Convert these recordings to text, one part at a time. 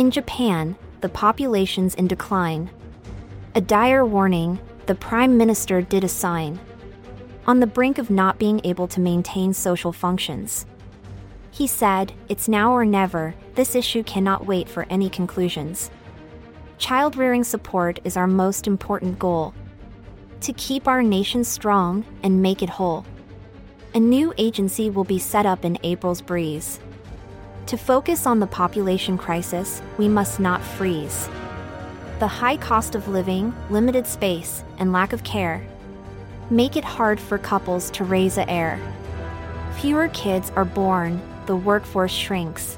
In Japan, the population's in decline. A dire warning, the Prime Minister did a sign. On the brink of not being able to maintain social functions. He said, It's now or never, this issue cannot wait for any conclusions. Child rearing support is our most important goal. To keep our nation strong and make it whole. A new agency will be set up in April's breeze. To focus on the population crisis, we must not freeze. The high cost of living, limited space, and lack of care make it hard for couples to raise a heir. Fewer kids are born, the workforce shrinks.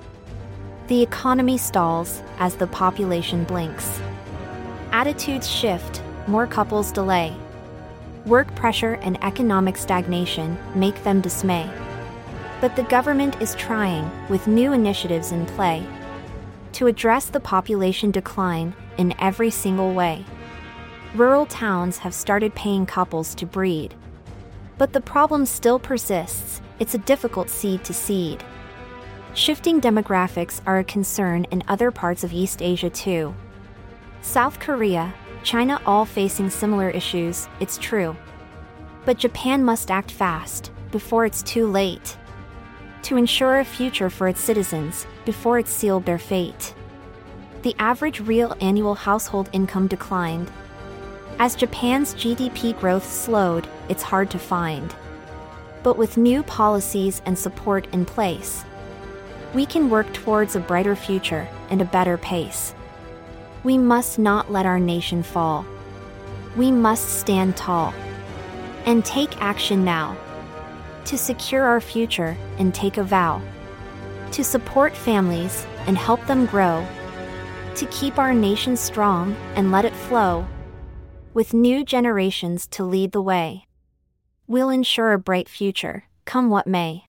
The economy stalls as the population blinks. Attitudes shift, more couples delay. Work pressure and economic stagnation make them dismay. But the government is trying, with new initiatives in play, to address the population decline in every single way. Rural towns have started paying couples to breed. But the problem still persists, it's a difficult seed to seed. Shifting demographics are a concern in other parts of East Asia too. South Korea, China all facing similar issues, it's true. But Japan must act fast, before it's too late. To ensure a future for its citizens, before it's sealed their fate. The average real annual household income declined. As Japan's GDP growth slowed, it's hard to find. But with new policies and support in place, we can work towards a brighter future and a better pace. We must not let our nation fall. We must stand tall and take action now to secure our future and take a vow to support families and help them grow, to keep our nation strong and let it flow, with new generations to lead the way. We'll ensure a bright future, come what may.